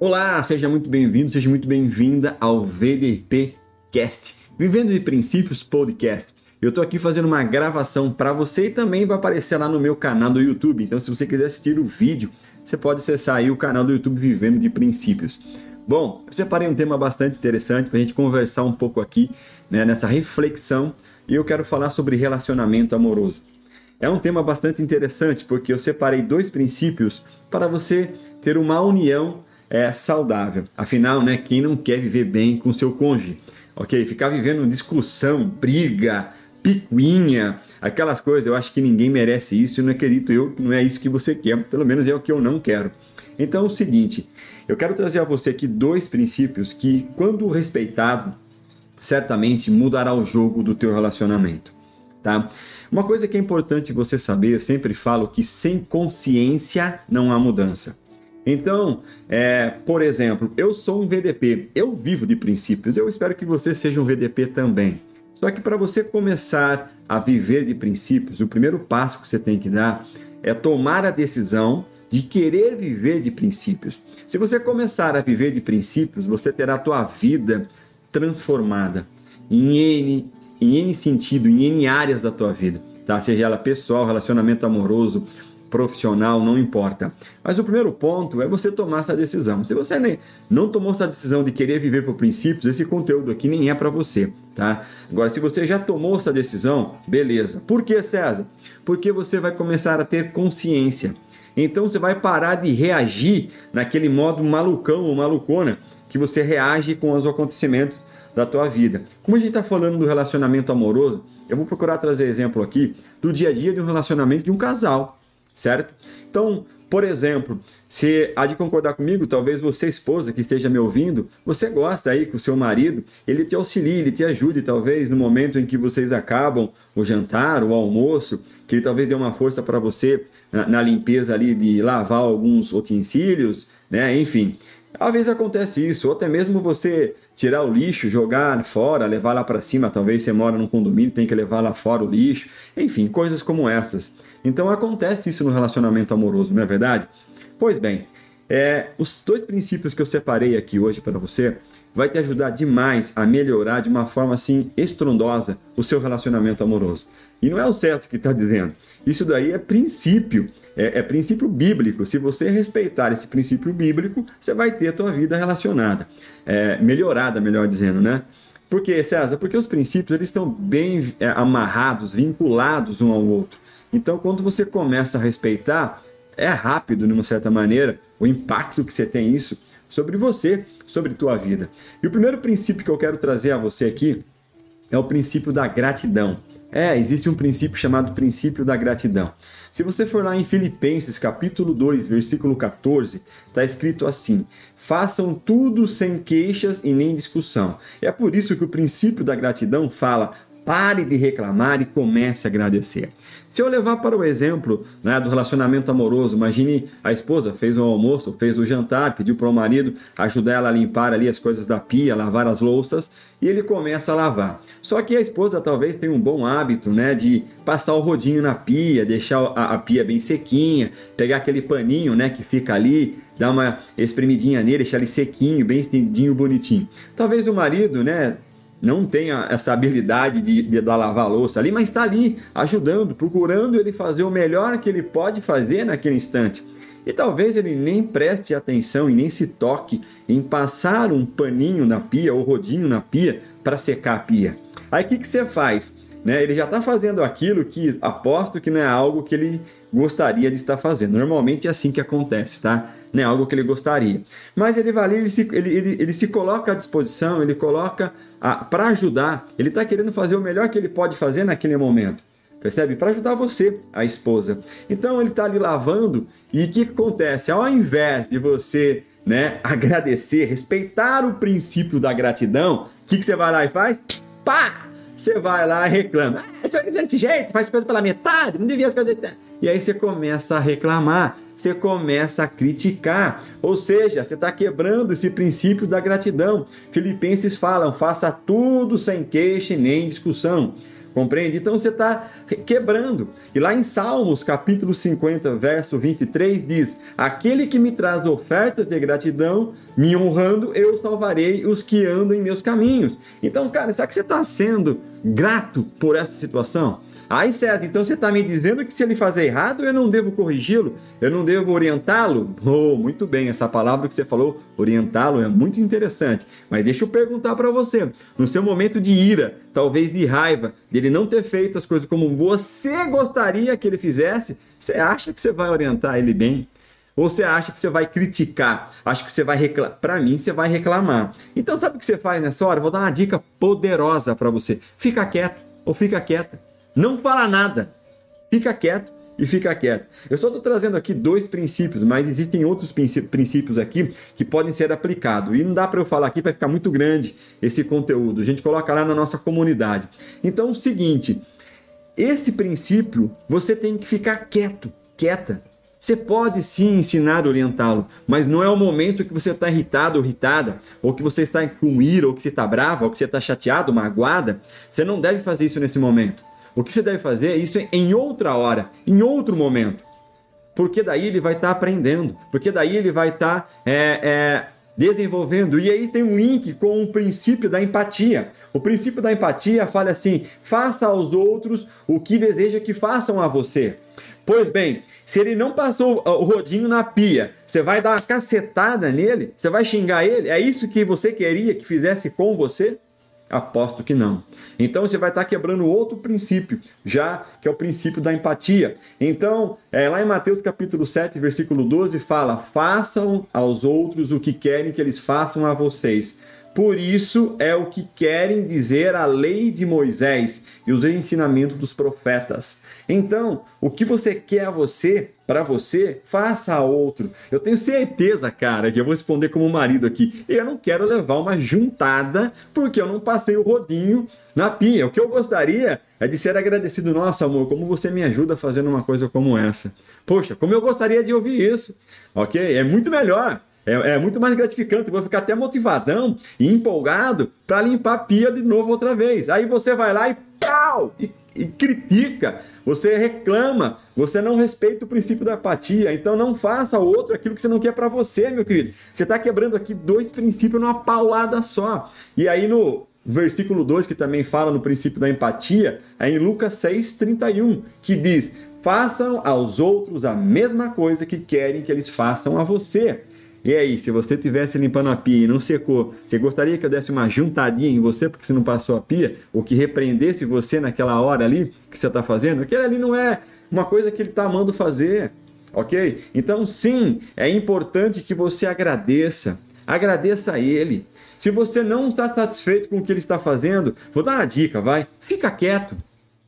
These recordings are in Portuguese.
Olá, seja muito bem-vindo, seja muito bem-vinda ao VDP Cast, Vivendo de Princípios Podcast. Eu estou aqui fazendo uma gravação para você e também vai aparecer lá no meu canal do YouTube. Então, se você quiser assistir o vídeo, você pode acessar aí o canal do YouTube Vivendo de Princípios. Bom, eu separei um tema bastante interessante para a gente conversar um pouco aqui né, nessa reflexão e eu quero falar sobre relacionamento amoroso. É um tema bastante interessante porque eu separei dois princípios para você ter uma união é, saudável. Afinal, né, quem não quer viver bem com seu cônjuge? Ok? Ficar vivendo discussão, briga, picuinha, aquelas coisas, eu acho que ninguém merece isso e não acredito eu que não é isso que você quer, pelo menos é o que eu não quero. Então é o seguinte, eu quero trazer a você aqui dois princípios que, quando respeitado, certamente mudará o jogo do teu relacionamento, tá? Uma coisa que é importante você saber, eu sempre falo que sem consciência não há mudança. Então, é, por exemplo, eu sou um VDP, eu vivo de princípios, eu espero que você seja um VDP também. Só que para você começar a viver de princípios, o primeiro passo que você tem que dar é tomar a decisão de querer viver de princípios. Se você começar a viver de princípios, você terá a tua vida transformada em N, em N sentido, em N áreas da tua vida, tá? Seja ela pessoal, relacionamento amoroso, profissional, não importa. Mas o primeiro ponto é você tomar essa decisão. Se você nem, não tomou essa decisão de querer viver por princípios, esse conteúdo aqui nem é para você, tá? Agora, se você já tomou essa decisão, beleza. Por que, César? Porque você vai começar a ter consciência. Então você vai parar de reagir naquele modo malucão ou malucona que você reage com os acontecimentos da tua vida. Como a gente está falando do relacionamento amoroso, eu vou procurar trazer exemplo aqui do dia a dia de um relacionamento de um casal certo? Então, por exemplo, se há de concordar comigo, talvez você, esposa que esteja me ouvindo, você gosta aí que o seu marido, ele te auxilie, ele te ajude, talvez no momento em que vocês acabam o jantar, o almoço, que ele talvez dê uma força para você na, na, limpeza ali de lavar alguns utensílios, né? Enfim, às vezes acontece isso, ou até mesmo você tirar o lixo, jogar fora, levar lá para cima, talvez você mora num condomínio, tem que levar lá fora o lixo, enfim, coisas como essas. Então acontece isso no relacionamento amoroso, não é verdade? Pois bem, é, os dois princípios que eu separei aqui hoje para você vai te ajudar demais a melhorar de uma forma assim estrondosa o seu relacionamento amoroso. E não é o César que está dizendo. Isso daí é princípio, é, é, princípio bíblico. Se você respeitar esse princípio bíblico, você vai ter a tua vida relacionada, é, melhorada, melhor dizendo, né? Por quê, César? Porque os princípios eles estão bem é, amarrados, vinculados um ao outro. Então, quando você começa a respeitar, é rápido, de uma certa maneira, o impacto que você tem isso sobre você, sobre tua vida. E o primeiro princípio que eu quero trazer a você aqui é o princípio da gratidão. É, existe um princípio chamado princípio da gratidão. Se você for lá em Filipenses, capítulo 2, versículo 14, está escrito assim: Façam tudo sem queixas e nem discussão. É por isso que o princípio da gratidão fala: Pare de reclamar e comece a agradecer. Se eu levar para o exemplo né, do relacionamento amoroso, imagine a esposa fez o almoço, fez o jantar, pediu para o marido ajudar ela a limpar ali as coisas da pia, lavar as louças, e ele começa a lavar. Só que a esposa talvez tenha um bom hábito né, de passar o rodinho na pia, deixar a, a pia bem sequinha, pegar aquele paninho né, que fica ali, dar uma espremidinha nele, deixar ele sequinho, bem estendidinho, bonitinho. Talvez o marido, né, não tem essa habilidade de, de, de lavar a louça ali, mas está ali ajudando, procurando ele fazer o melhor que ele pode fazer naquele instante. E talvez ele nem preste atenção e nem se toque em passar um paninho na pia ou rodinho na pia para secar a pia. Aí o que, que você faz? Né? Ele já está fazendo aquilo que aposto que não é algo que ele gostaria de estar fazendo. Normalmente é assim que acontece, tá? Não é algo que ele gostaria. Mas ele vai ali, ele se, ele, ele, ele se coloca à disposição, ele coloca para ajudar. Ele está querendo fazer o melhor que ele pode fazer naquele momento. Percebe? Para ajudar você, a esposa. Então ele está ali lavando e o que, que acontece? Ao invés de você né, agradecer, respeitar o princípio da gratidão, o que, que você vai lá e faz? Pá! Você vai lá e reclama. Ah, você vai desse jeito, faz coisa pela metade, não devia fazer. E aí você começa a reclamar, você começa a criticar. Ou seja, você está quebrando esse princípio da gratidão. Filipenses falam: faça tudo sem queixa nem discussão. Compreende? Então você está quebrando. E lá em Salmos, capítulo 50, verso 23, diz: Aquele que me traz ofertas de gratidão, me honrando, eu salvarei os que andam em meus caminhos. Então, cara, será que você está sendo grato por essa situação? Aí, César, então você está me dizendo que se ele fazer errado, eu não devo corrigi-lo? Eu não devo orientá-lo? Oh, muito bem, essa palavra que você falou, orientá-lo, é muito interessante. Mas deixa eu perguntar para você: no seu momento de ira, talvez de raiva, dele não ter feito as coisas como você gostaria que ele fizesse, você acha que você vai orientar ele bem? Ou você acha que você vai criticar? Acho que você vai reclamar. Para mim, você vai reclamar. Então, sabe o que você faz nessa hora? Vou dar uma dica poderosa para você. Fica quieto ou fica quieta. Não fala nada. Fica quieto e fica quieto. Eu só estou trazendo aqui dois princípios, mas existem outros princípios aqui que podem ser aplicados. E não dá para eu falar aqui, vai ficar muito grande esse conteúdo. A gente coloca lá na nossa comunidade. Então, o seguinte: esse princípio você tem que ficar quieto, quieta. Você pode sim ensinar, orientá-lo, mas não é o momento que você está irritado ou irritada, ou que você está com ira, ou que você está brava, ou que você está chateado, magoada. Você não deve fazer isso nesse momento. O que você deve fazer é isso em outra hora, em outro momento. Porque daí ele vai estar tá aprendendo, porque daí ele vai estar tá, é, é, desenvolvendo. E aí tem um link com o princípio da empatia. O princípio da empatia fala assim: faça aos outros o que deseja que façam a você. Pois bem, se ele não passou o rodinho na pia, você vai dar uma cacetada nele? Você vai xingar ele? É isso que você queria que fizesse com você? Aposto que não. Então você vai estar quebrando outro princípio, já que é o princípio da empatia. Então, é, lá em Mateus capítulo 7, versículo 12, fala: Façam aos outros o que querem que eles façam a vocês. Por isso é o que querem dizer a lei de Moisés e os ensinamentos dos profetas. Então, o que você quer a você, para você, faça a outro. Eu tenho certeza, cara, que eu vou responder como marido aqui. Eu não quero levar uma juntada porque eu não passei o rodinho na pia. O que eu gostaria é de ser agradecido. Nossa, amor, como você me ajuda fazendo uma coisa como essa. Poxa, como eu gostaria de ouvir isso. Ok? É muito melhor. É, é, muito mais gratificante, vou ficar até motivadão e empolgado para limpar a pia de novo outra vez. Aí você vai lá e pau! E, e critica, você reclama, você não respeita o princípio da apatia, então não faça ao outro aquilo que você não quer para você, meu querido. Você está quebrando aqui dois princípios numa paulada só. E aí no versículo 2, que também fala no princípio da empatia, é em Lucas 6,31, que diz: Façam aos outros a mesma coisa que querem que eles façam a você. E aí, se você tivesse limpando a pia e não secou, você gostaria que eu desse uma juntadinha em você porque você não passou a pia? Ou que repreendesse você naquela hora ali que você está fazendo? Aquele ali não é uma coisa que ele está amando fazer, ok? Então, sim, é importante que você agradeça. Agradeça a ele. Se você não está satisfeito com o que ele está fazendo, vou dar uma dica, vai. Fica quieto.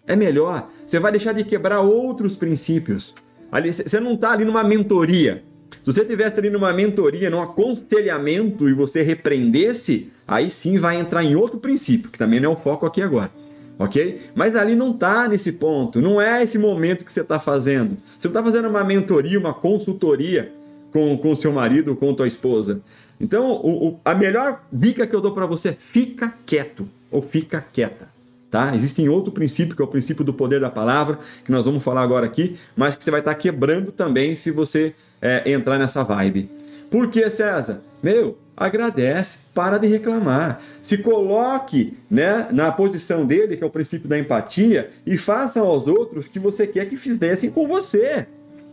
É melhor. Você vai deixar de quebrar outros princípios. Ali, você não está ali numa mentoria. Se você tivesse ali numa mentoria, num aconselhamento e você repreendesse, aí sim vai entrar em outro princípio, que também não é o foco aqui agora. Ok? Mas ali não está nesse ponto, não é esse momento que você está fazendo. Você não está fazendo uma mentoria, uma consultoria com o seu marido com tua esposa. Então, o, o, a melhor dica que eu dou para você é fica quieto ou fica quieta. Tá? Existe outro princípio, que é o princípio do poder da palavra, que nós vamos falar agora aqui, mas que você vai estar quebrando também se você é, entrar nessa vibe. Por que, César? Meu, agradece, para de reclamar. Se coloque né, na posição dele, que é o princípio da empatia, e faça aos outros que você quer que fizessem com você.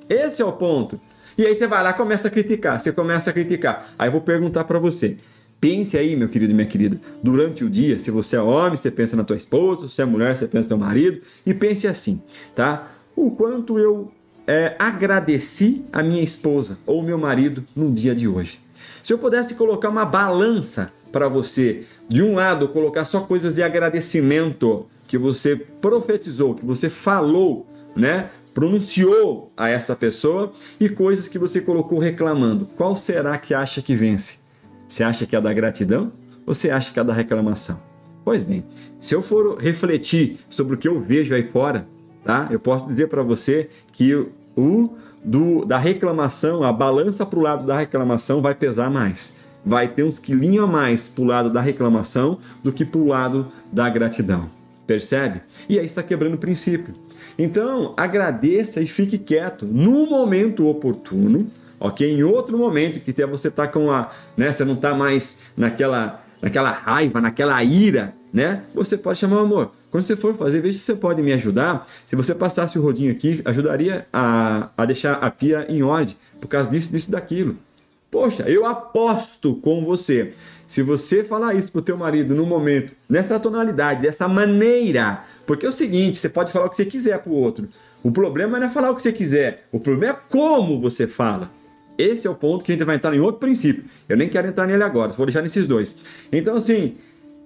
Esse é o ponto. E aí você vai lá começa a criticar. Você começa a criticar. Aí eu vou perguntar para você. Pense aí, meu querido e minha querida, durante o dia, se você é homem, você pensa na tua esposa, se você é mulher, você pensa no teu marido, e pense assim, tá? O quanto eu é, agradeci a minha esposa ou meu marido no dia de hoje. Se eu pudesse colocar uma balança para você, de um lado colocar só coisas de agradecimento que você profetizou, que você falou, né? Pronunciou a essa pessoa e coisas que você colocou reclamando. Qual será que acha que vence? Você acha que é da gratidão ou você acha que é da reclamação? Pois bem, se eu for refletir sobre o que eu vejo aí fora, tá? Eu posso dizer para você que o do, da reclamação, a balança para o lado da reclamação vai pesar mais. Vai ter uns quilinhos a mais para o lado da reclamação do que para o lado da gratidão. Percebe? E aí está quebrando o princípio. Então, agradeça e fique quieto no momento oportuno, ok? Em outro momento que você está com a, né, você não está mais naquela, naquela raiva, naquela ira, né? Você pode chamar o amor. Quando você for fazer, veja se você pode me ajudar. Se você passasse o rodinho aqui, ajudaria a, a deixar a pia em ordem, por causa disso, disso, daquilo. Poxa, eu aposto com você. Se você falar isso pro teu marido no momento, nessa tonalidade, dessa maneira, porque é o seguinte, você pode falar o que você quiser pro outro. O problema não é falar o que você quiser, o problema é como você fala. Esse é o ponto que a gente vai entrar em outro princípio. Eu nem quero entrar nele agora, vou deixar nesses dois. Então, assim,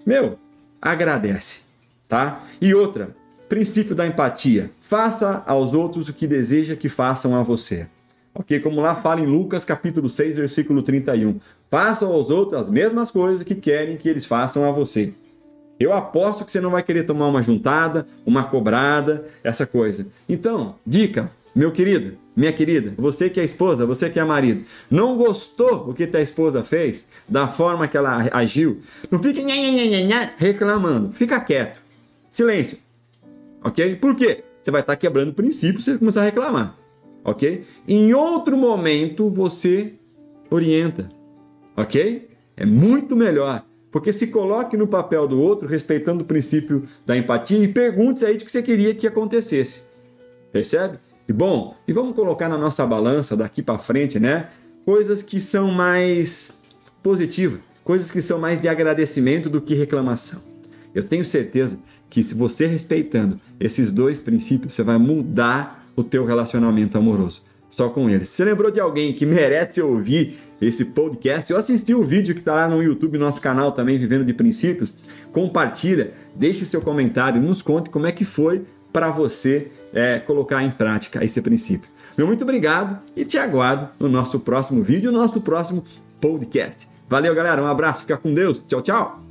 meu, agradece, tá? E outra, princípio da empatia. Faça aos outros o que deseja que façam a você. Ok? Como lá fala em Lucas capítulo 6, versículo 31. Façam aos outros as mesmas coisas que querem que eles façam a você. Eu aposto que você não vai querer tomar uma juntada, uma cobrada, essa coisa. Então, dica, meu querido, minha querida, você que é esposa, você que é marido, não gostou o que tua esposa fez, da forma que ela agiu, não fique reclamando, fica quieto. Silêncio. Ok? Por quê? Você vai estar quebrando princípios se você começar a reclamar ok? Em outro momento você orienta, ok? É muito melhor, porque se coloque no papel do outro, respeitando o princípio da empatia e pergunte se é isso que você queria que acontecesse. Percebe? E bom, e vamos colocar na nossa balança daqui para frente, né? Coisas que são mais positivas, coisas que são mais de agradecimento do que reclamação. Eu tenho certeza que se você respeitando esses dois princípios, você vai mudar o teu relacionamento amoroso. Só com eles. Você lembrou de alguém que merece ouvir esse podcast ou assistir o vídeo que está lá no YouTube, nosso canal também, Vivendo de Princípios? Compartilha, deixe o seu comentário, nos conte como é que foi para você é, colocar em prática esse princípio. Meu muito obrigado e te aguardo no nosso próximo vídeo, no nosso próximo podcast. Valeu, galera. Um abraço, fica com Deus. Tchau, tchau.